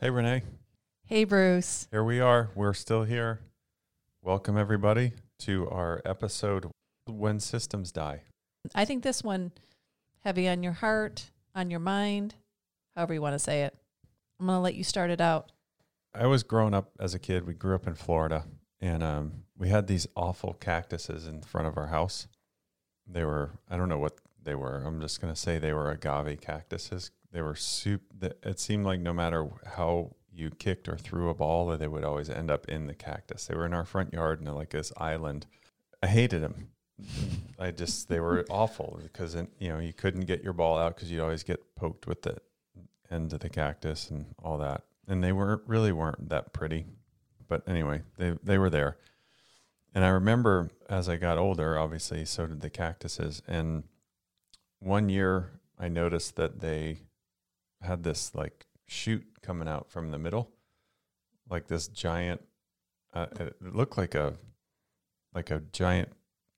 Hey, Renee. Hey, Bruce. Here we are. We're still here. Welcome, everybody, to our episode When Systems Die. I think this one heavy on your heart, on your mind, however you want to say it. I'm going to let you start it out. I was growing up as a kid. We grew up in Florida, and um, we had these awful cactuses in front of our house. They were, I don't know what they were. I'm just going to say they were agave cactuses. They were soup. It seemed like no matter how you kicked or threw a ball, that they would always end up in the cactus. They were in our front yard and like this island. I hated them. I just they were awful because you know you couldn't get your ball out because you'd always get poked with the end of the cactus and all that. And they were really weren't that pretty, but anyway, they they were there. And I remember as I got older, obviously, so did the cactuses. And one year, I noticed that they had this like shoot coming out from the middle, like this giant. Uh, it looked like a like a giant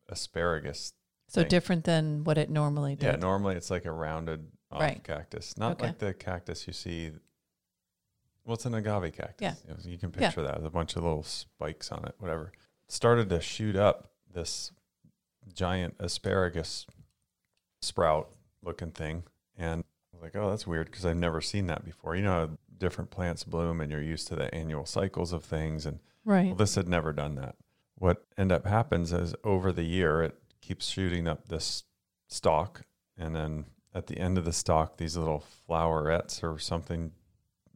asparagus. So thing. different than what it normally does. Yeah, normally it's like a rounded off Right. cactus, not Okay. like the cactus you see. Well, it's an agave cactus. Yeah. You, can Yeah. picture that with a bunch of little spikes on it, whatever. Started to shoot up this giant asparagus sprout looking thing. And was like, oh, that's weird because I've never seen that before. You know, how different plants bloom and you're used to the annual cycles of things. And Right. well, this had never done that. What end up happens is over the year, it keeps shooting up this stalk, and then at the end of the stalk, these little flowerets or something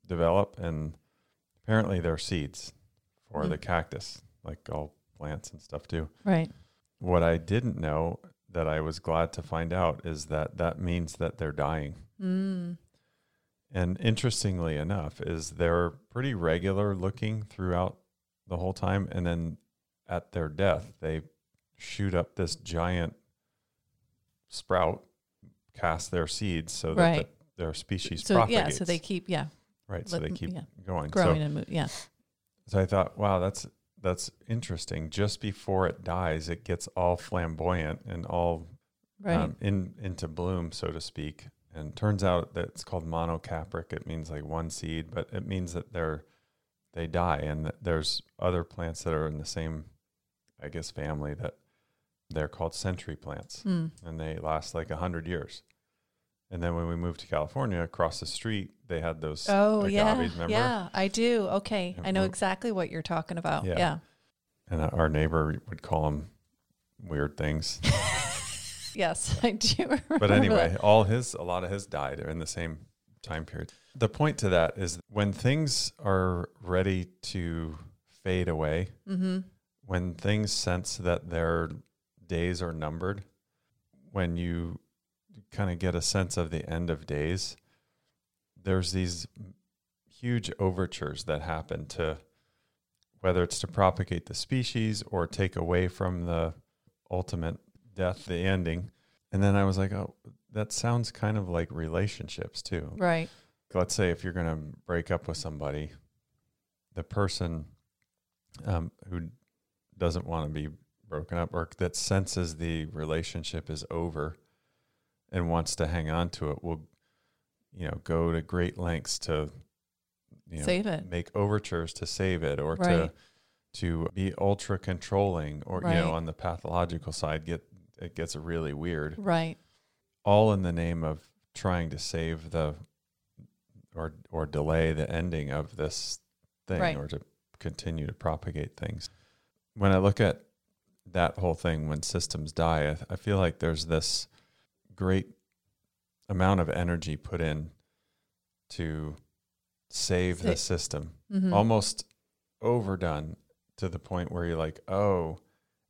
develop, and apparently they're seeds for Mm. the cactus, like all plants and stuff do. Right. What I didn't know that I was glad to find out is that that means that they're dying. Mm. And interestingly enough, is they're pretty regular looking throughout the whole time, and then at their death, they shoot up this giant sprout, cast their seeds so that Right. the, their species So propagates. yeah, so they keep yeah right, so they keep yeah, going. growing So, and mo- yeah. so I thought, wow, that's that's interesting. Just before it dies, it gets all flamboyant and all Right. um, in into bloom, so to speak. And turns out that it's called monocarpic. It means like one seed, but it means that they're they die, and that there's other plants that are in the same, I guess, family that they're called century plants, Mm. and they last like a hundred years. And then when we moved to California, across the street, they had those Oh agaves, yeah, remember? yeah, I do. Okay, Yeah, I know exactly what you're talking about. Yeah. Yeah, and our neighbor would call them weird things. yes, I do. but anyway, that. all his, a lot of his died in the same time period. The point to that is when things are ready to fade away, Mm-hmm. when things sense that their days are numbered, when you kind of get a sense of the end of days, there's these huge overtures that happen to whether it's to propagate the species or take away from the ultimate death, the ending. And then I was like, oh, that sounds kind of like relationships too. right. Let's say if you're going to break up with somebody, the person um, who doesn't want to be broken up or that senses the relationship is over and wants to hang on to it will, you know, go to great lengths to, you know, Save it. make overtures to save it or to Right. to be ultra controlling or you know on the pathological side get it gets really weird Right. all in the name of trying to save the or or delay the ending of this thing Right. or to continue to propagate things when i look at that whole thing when systems die I, I feel like there's this great amount of energy put in to save the system Mhm. almost overdone to the point where you're like, oh,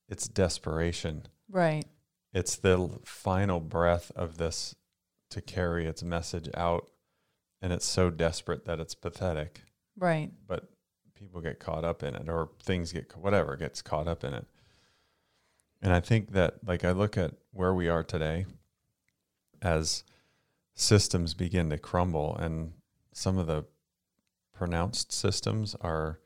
it's desperation. Right. It's the final breath of this to carry its message out. And it's so desperate that it's pathetic, Right. but people get caught up in it or things get, whatever gets caught up in it. And I think that, like, I look at where we are today as systems begin to crumble and some of the pronounced systems are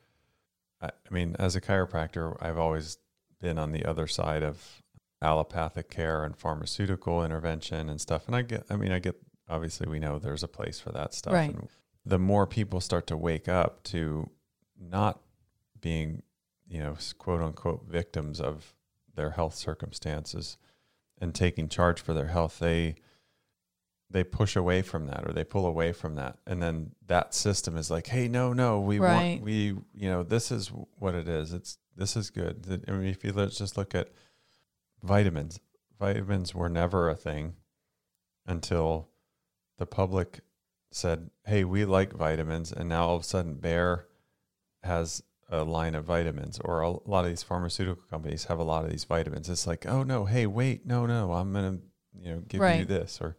I, mean as a chiropractor I've always been on the other side of allopathic care and pharmaceutical intervention and stuff and I get I mean I get obviously we know there's a place for that stuff Right. and the more people start to wake up to not being, you know, quote unquote victims of their health circumstances and taking charge for their health, they they push away from that or they pull away from that. And then that system is like hey no no we Right. want we you know this is what it is. It's this is good. I mean if you let's just look at vitamins. Vitamins were never a thing until the public said hey we like vitamins. And now all of a sudden bayer has a line of vitamins or a lot of these pharmaceutical companies have a lot of these vitamins. It's like oh no hey wait no no i'm gonna you know give you this or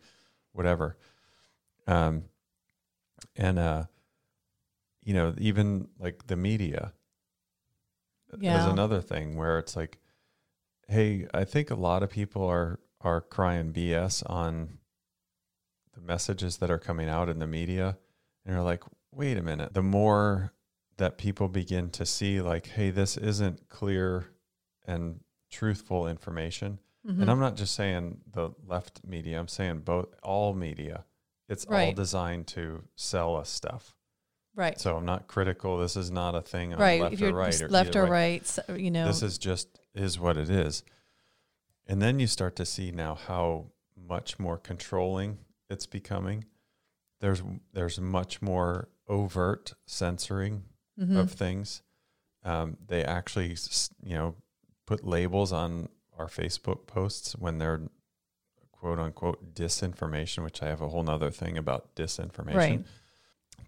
whatever. Um and uh you know even like the media is another thing where it's like hey i think a lot of people are are crying bs on the messages that are coming out in the media. And you're like wait a minute. The more that people begin to see like hey this isn't clear and truthful information Mhm. and i'm not just saying the left media i'm saying both all media it's all designed to sell us stuff right. so i'm not critical this is not a thing on right. left if or you're right or left or right, so, you know. this is just is what it is and then you start to see now how much more controlling it's becoming there's there's much more overt censoring Mhm. of things um, they actually you know put labels on our facebook posts when they're quote unquote disinformation which i have a whole nother thing about disinformation Right.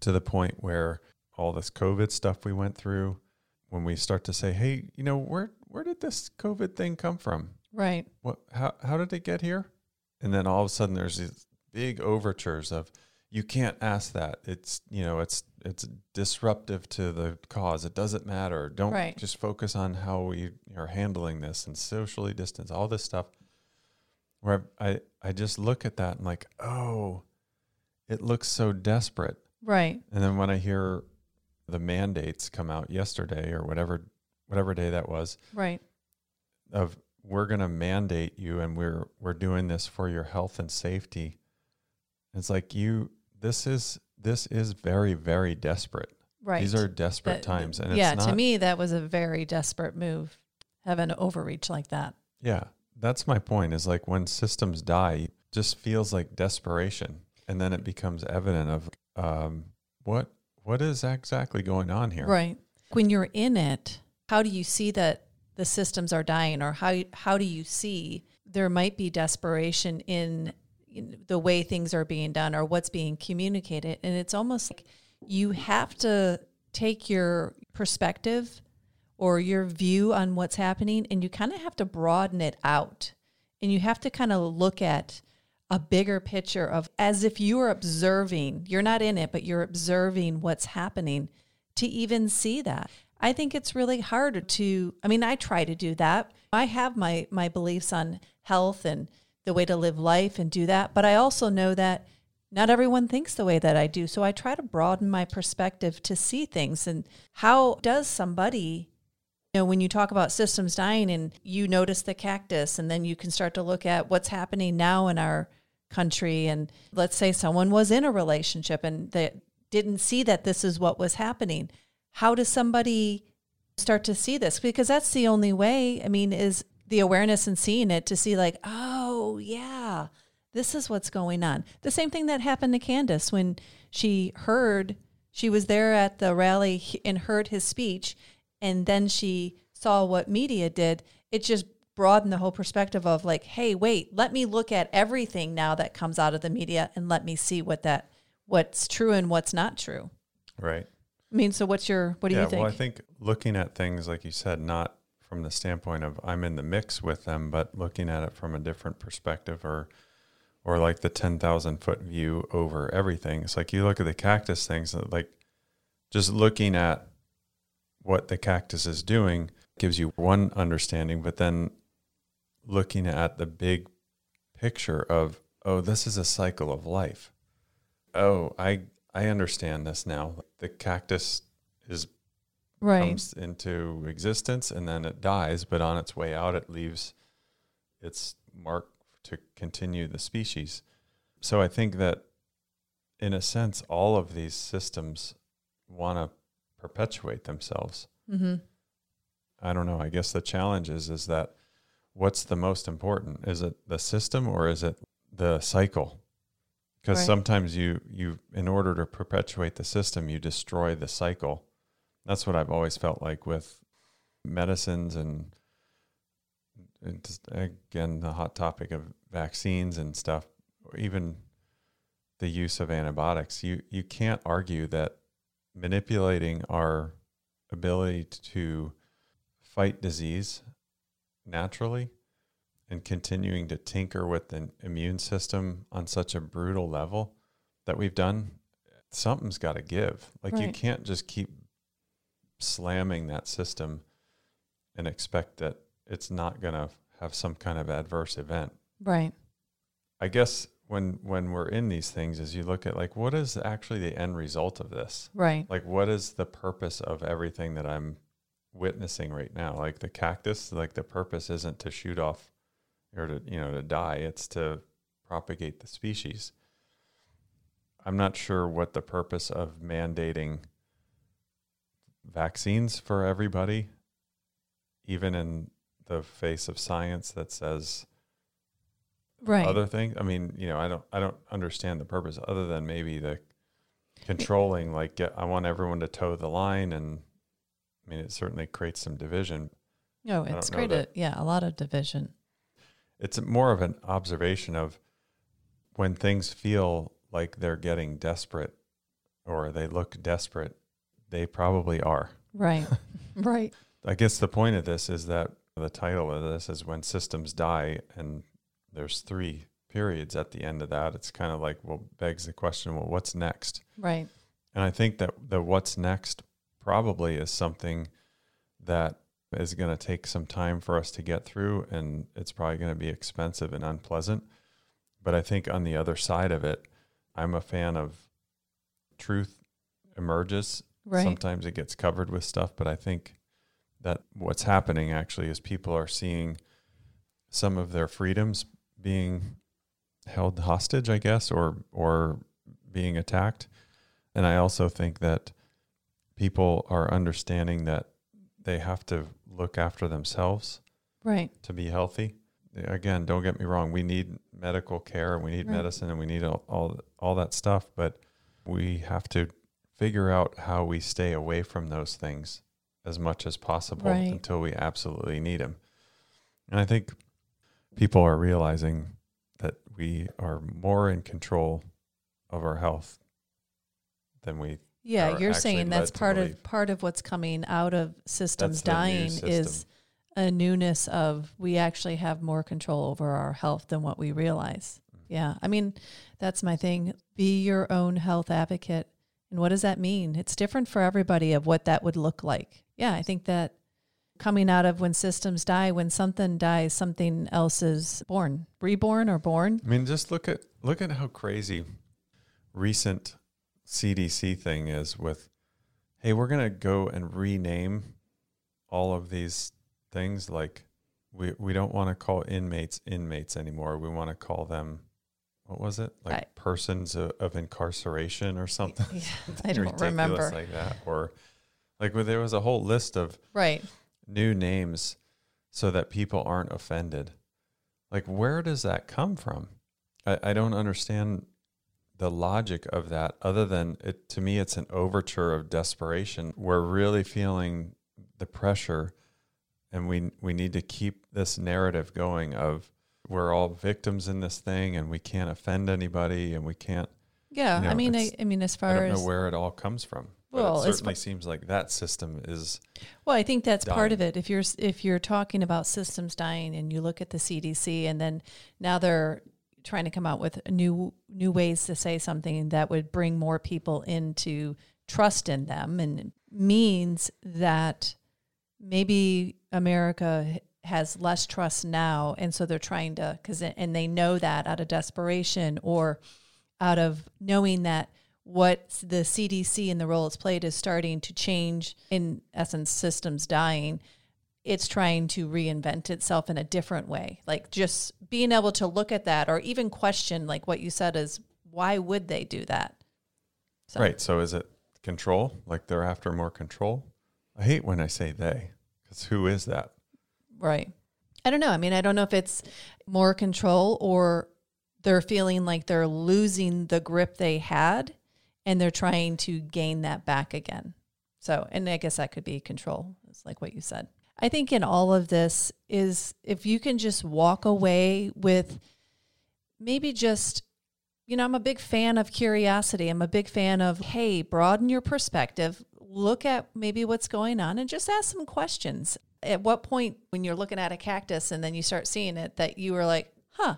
to the point where all this COVID stuff we went through, when we start to say, "Hey, you know, where where did this COVID thing come from? right. What how how did it get here?" And then all of a sudden, there's these big overtures of, "You can't ask that. It's you know, it's it's disruptive to the cause. It doesn't matter. Don't Right. just focus on how we are handling this and socially distance. All this stuff." Where I I just look at that and like, oh, it looks so desperate. Right. And then when I hear the mandates come out yesterday or whatever whatever day that was Right. of we're going to mandate you and we're we're doing this for your health and safety. It's like you this is this is very very desperate. Right. These are desperate That- times and yeah, it's not to me, that was a very desperate move, having an overreach like that. Yeah, that's my point is like when systems die it just feels like desperation and then it becomes evident of um what what is exactly going on here? Right. When you're in it, how do you see that the systems are dying, or how how do you see there might be desperation in the way things are being done or what's being communicated? And it's almost like you have to take your perspective or your view on what's happening, and you kind of have to broaden it out, and you have to kind of look at a bigger picture of as if you are observing, you're not in it, but you're observing what's happening to even see that. I think it's really hard to I mean, I try to do that. I have my my beliefs on health and the way to live life and do that, but I also know that not everyone thinks the way that I do. So I try to broaden my perspective to see things and how does somebody you know, when you talk about systems dying and you notice the cactus, and then you can start to look at what's happening now in our country. And let's say someone was in a relationship and they didn't see that this is what was happening. How does somebody start to see this? Because that's the only way, I mean, is the awareness and seeing it to see, like, oh, Oh, yeah, this is what's going on. The same thing that happened to Candace when she heard, she was there at the rally and heard his speech and then she saw what media did, it just broadened the whole perspective of like, hey, wait, let me look at everything now that comes out of the media and let me see what that what's true and what's not true. Right. I mean, so what's your what do yeah, you think? well, I think looking at things like you said, not from the standpoint of I'm in the mix with them, but looking at it from a different perspective, or or like the ten thousand foot view over everything. It's like you look at the cactus things, uh, like just looking at what the cactus is doing gives you one understanding, but then looking at the big picture of oh, this is a cycle of life. Oh, I I understand this now. The cactus is right. comes into existence and then it dies, but on its way out, it leaves its mark to continue the species. So I think that in a sense, all of these systems want to perpetuate themselves. Mm-hmm. I don't know. I guess the challenge is is that what's the most important? Is it the system or is it the cycle? Because Right. sometimes you you in order to perpetuate the system, you destroy the cycle. That's what I've always felt like with medicines and, and just, again the hot topic of vaccines and stuff, or even the use of antibiotics. You you can't argue that manipulating our ability to fight disease naturally and continuing to tinker with the immune system on such a brutal level that we've done, something's got to give. Like you can't just keep slamming that system and expect that it's not going to have some kind of adverse event. Right. I guess when when we're in these things is you look at like what is actually the end result of this? Right. like what is the purpose of everything that i'm witnessing right now like the cactus like the purpose isn't to shoot off or to you know to die it's to propagate the species i'm not sure what the purpose of mandating vaccines for everybody even in the face of science that says Right. other things i mean you know i don't i don't understand the purpose other than maybe the controlling like get, i want everyone to toe the line and i mean it certainly creates some division no, it's created, yeah, a lot of division. it's more of an observation of when things feel like they're getting desperate or they look desperate they probably are Right. right. i guess the point of this is that the title of this is when systems die and there's three periods at the end of that it's kind of like well begs the question well what's next Right. And I think that the what's next probably is something that is going to take some time for us to get through, and it's probably going to be expensive and unpleasant. But I think on the other side of it, I'm a fan of truth emerges. Right. Sometimes it gets covered with stuff, but I think that what's happening actually is people are seeing some of their freedoms being held hostage, I guess, or or being attacked. And I also think that people are understanding that they have to look after themselves Right. to be healthy. Again, don't get me wrong, we need medical care and we need Right. medicine and we need all, all all that stuff, but we have to figure out how we stay away from those things as much as possible Right. until we absolutely need them. And I think people are realizing that we are more in control of our health than we Yeah, you're saying that's part believe. of part of what's coming out of systems That's dying system. is a newness of we actually have more control over our health than what we realize. Mm-hmm. Yeah. I mean, that's my thing. Be your own health advocate. And what does that mean? It's different for everybody of what that would look like. Yeah, I think that coming out of when systems die, when something dies, something else is born, reborn or born. I mean, just look at look at how crazy recent CDC thing is with, hey, we're gonna go and rename all of these things. Like, we we don't want to call inmates inmates anymore. We want to call them, what was it? Like I- persons of, of incarceration or something. Yeah, Something I don't remember. like that. Or like, well, there was a whole list of Right. new names so that people aren't offended. Like, where does that come from? I, I don't understand the logic of that other than it to me it's an overture of desperation. We're really feeling the pressure and we we need to keep this narrative going of we're all victims in this thing and we can't offend anybody and we can't Yeah. You know, I mean, I, I mean, as I far don't know as where it all comes from. But Well, it as certainly seems like that system is Well, I think that's part of it. If you're if you're talking about systems dying, and you look at the CDC, and then now they're trying to come out with new new ways to say something that would bring more people into trust in them, and it means that maybe America has less trust now, and so they're trying to because and they know that out of desperation or out of knowing that what the CDC and the role it's played is starting to change, in essence, systems dying. It's trying to reinvent itself in a different way. Like just being able to look at that or even question, like what you said, is why would they do that? So, Right. So is it control? Like they're after more control? I hate when I say they, because who is that? Right. I don't know. I mean, I don't know if it's more control or they're feeling like they're losing the grip they had and they're trying to gain that back again. So, and I guess that could be control. It's like what you said. I think in all of this is if you can just walk away with maybe just, you know, I'm a big fan of curiosity. I'm a big fan of, hey, broaden your perspective, look at maybe what's going on and just ask some questions. At what point, when you're looking at a cactus and then you start seeing it, that you were like, huh,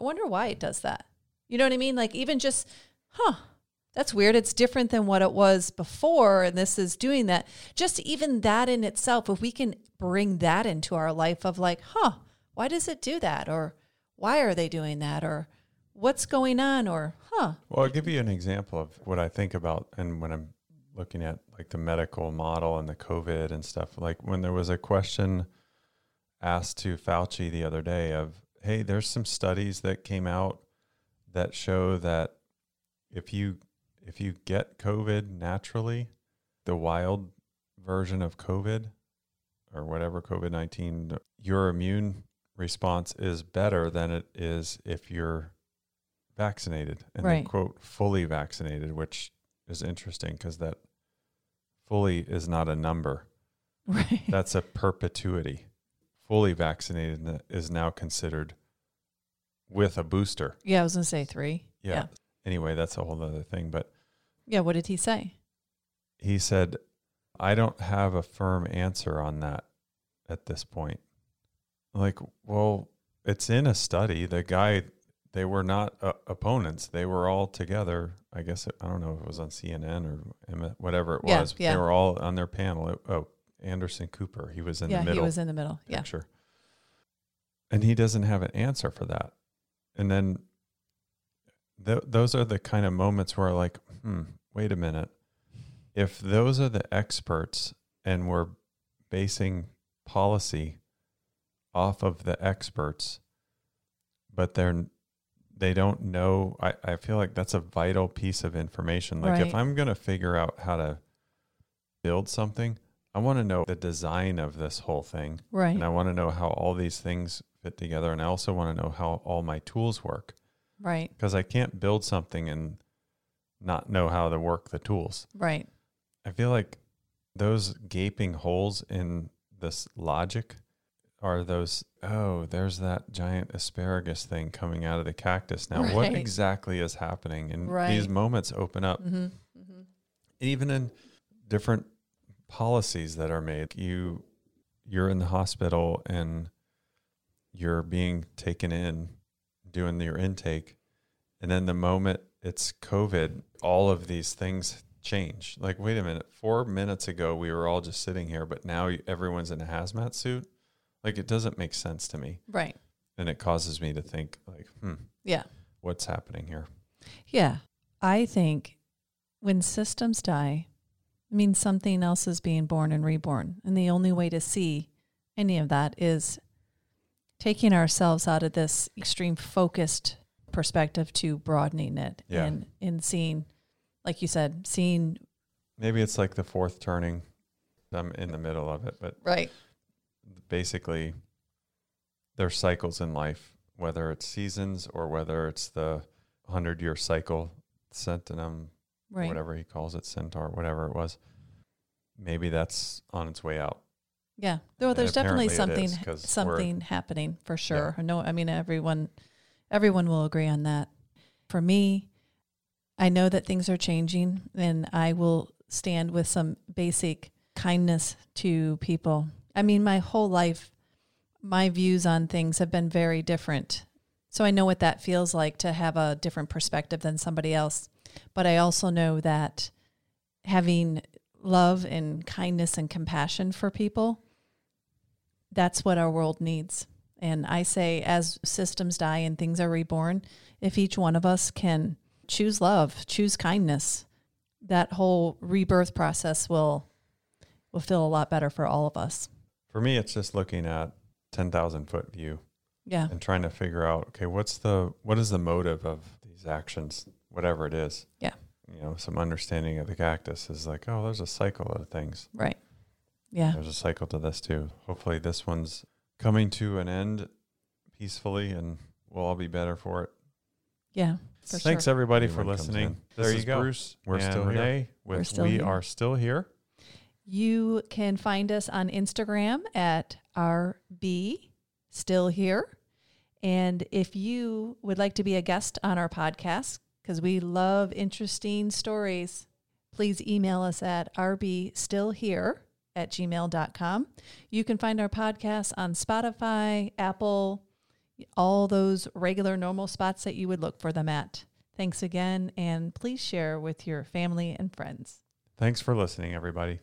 I wonder why it does that? You know what I mean? Like, even just, huh, that's weird. It's different than what it was before. And this is doing that. Just even that in itself, if we can bring that into our life of like, huh, why does it do that? Or why are they doing that? Or what's going on? Or, huh. Well, I'll give you an example of what I think about, and when I'm looking at like the medical model and the COVID and stuff, like when there was a question asked to Fauci the other day of, hey, there's some studies that came out that show that if you if you get COVID naturally, the wild version of COVID or whatever COVID nineteen, your immune response is better than it is if you're vaccinated and Right. quote fully vaccinated, which is interesting because that fully is not a number. Right. That's a perpetuity. Fully vaccinated is now considered with a booster. Yeah, I was going to say three. Yeah. Yeah. Anyway, that's a whole other thing. But Yeah. What did he say? he said, I don't have a firm answer on that at this point. Like, well, it's in a study. The guy, they were not uh, opponents. They were all together. I guess, it, I don't know if it was on CNN or whatever it Yeah, was. yeah. They were all on their panel. It- oh, Anderson Cooper. He was in yeah, the middle he was in the middle. Yeah. picture. And he doesn't have an answer for that. And then th- those are the kind of moments where, like, hmm, wait a minute. If those are the experts and we're basing policy off of the experts, but they're they don't know. I, I feel like that's a vital piece of information. Like if I'm gonna figure out how to build something, I want to know the design of this whole thing. Right. And I want to know how all these things fit together. And I also want to know how all my tools work Right. because I can't build something and not know how to work the tools. Right. I feel like those gaping holes in this logic are those, oh, there's that giant asparagus thing coming out of the cactus. Now, what exactly is happening? And Right. these moments open up Mm-hmm. Mm-hmm. even in different policies that are made you you're in the hospital and you're being taken in doing your intake and then the moment it's covid all of these things change like wait a minute 4 minutes ago we were all just sitting here but now everyone's in a hazmat suit like it doesn't make sense to me Right. and it causes me to think like hmm Yeah. what's happening here Yeah. I think when systems die, it means something else is being born and reborn. And the only way to see any of that is taking ourselves out of this extreme focused perspective to broadening it Yeah. and in seeing, like you said, seeing maybe it's like the fourth turning i'm in the middle of it but right. Basically there's cycles in life, whether it's seasons or whether it's the hundred year cycle, centenum, Right. whatever he calls it, centaur, whatever it was. Maybe that's on its way out. Yeah. Though there's definitely something something happening for sure. No, I mean everyone everyone will agree on that. For me, I know that things are changing and I will stand with some basic kindness to people. I mean, my whole life my views on things have been very different. So I know what that feels like to have a different perspective than somebody else. But I also know that having love and kindness and compassion for people that's what our world needs. And I say, as systems die and things are reborn, if each one of us can choose love, choose kindness, that whole rebirth process will will feel a lot better for all of us. For me, it's just looking at ten thousand foot view Yeah. and trying to figure out, okay, what's the what is the motive of these actions, whatever it is. Yeah. you know some understanding of the cactus is like, oh, there's a cycle of things. Right. Yeah. There's a cycle to this too. Hopefully, this one's coming to an end peacefully, and we'll all be better for it. Yeah. For Thanks sure. everybody Everyone for listening. in. This There is you go. Bruce. We're and still here. Renee With We're still we here. are still here. You can find us on Instagram at RB Still Here. And if you would like to be a guest on our podcast, because we love interesting stories, please email us at rbstillhere at gmail.com. You can find our podcast on Spotify, Apple, all those regular normal spots that you would look for them at. Thanks again, and please share with your family and friends. Thanks for listening, everybody.